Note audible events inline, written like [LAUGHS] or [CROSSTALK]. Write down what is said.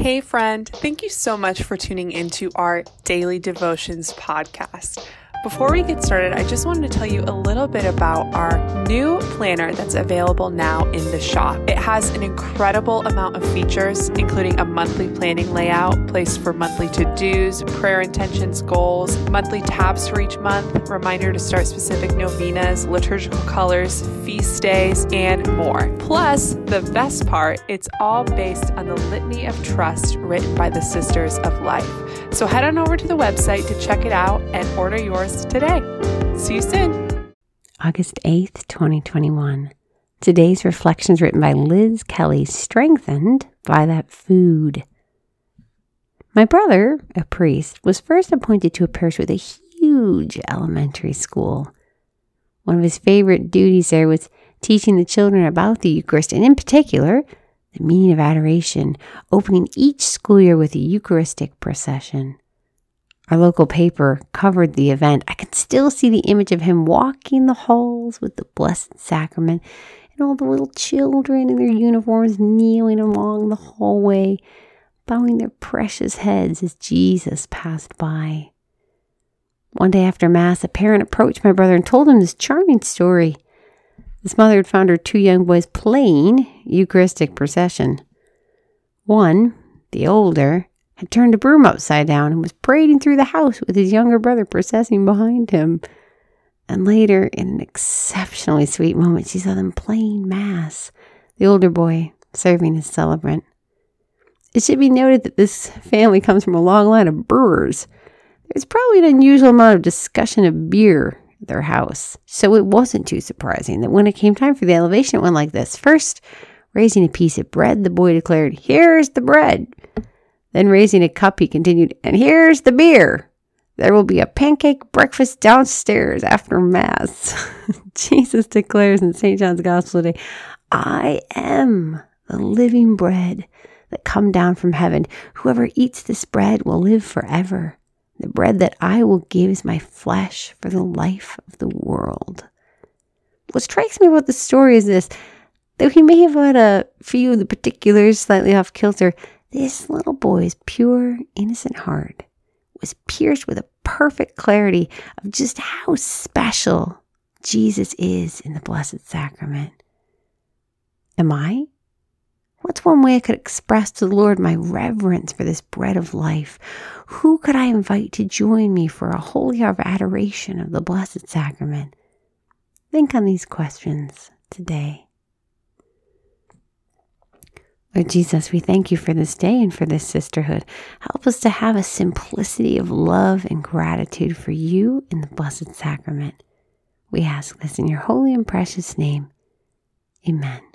Hey, friend, thank you so much for tuning into our Daily Devotions podcast. Before we get started, I just wanted to tell you a little bit about our new planner that's available now in the shop. It has an incredible amount of features, including a monthly planning layout, place for monthly to dos, prayer intentions, goals, monthly tabs for each month, reminder to start specific novenas, liturgical colors, feast days, and more. Plus, the best part, it's all based on the Litany of Trust written by the Sisters of Life. So head on over to the website to check it out and order yours today. See you soon. August 8th, 2021. Today's reflections written by Liz Kelly, strengthened by that food. My brother, a priest, was first appointed to a parish with a huge elementary school. One of his favorite duties there was teaching the children about the Eucharist, and in particular, the meaning of adoration, opening each school year with a Eucharistic procession. Our local paper covered the event. I can still see the image of him walking the halls with the Blessed Sacrament and all the little children in their uniforms kneeling along the hallway, bowing their precious heads as Jesus passed by. One day after Mass, a parent approached my brother and told him this charming story. This mother had found her two young boys playing Eucharistic procession. One, the older, had turned a broom upside down and was parading through the house with his younger brother processing behind him. And later, in an exceptionally sweet moment, she saw them playing Mass, the older boy serving as celebrant. It should be noted that this family comes from a long line of brewers. There's probably an unusual amount of discussion of beer at their house. So it wasn't too surprising that when it came time for the elevation, it went like this. First, raising a piece of bread, the boy declared, Here's the bread. Then, raising a cup, he continued, And here's the beer. There will be a pancake breakfast downstairs after Mass. [LAUGHS] Jesus declares in St. John's Gospel today, I am the living bread that come down from heaven. Whoever eats this bread will live forever. The bread that I will give is my flesh for the life of the world. What strikes me about the story is this though he may have had a few of the particulars slightly off kilter, this little boy's pure, innocent heart was pierced with a perfect clarity of just how special Jesus is in the Blessed Sacrament. Am I What's one way I could express to the Lord my reverence for this bread of life? Who could I invite to join me for a holy hour of adoration of the Blessed Sacrament? Think on these questions today. Lord Jesus, we thank you for this day and for this sisterhood. Help us to have a simplicity of love and gratitude for you in the Blessed Sacrament. We ask this in your holy and precious name. Amen.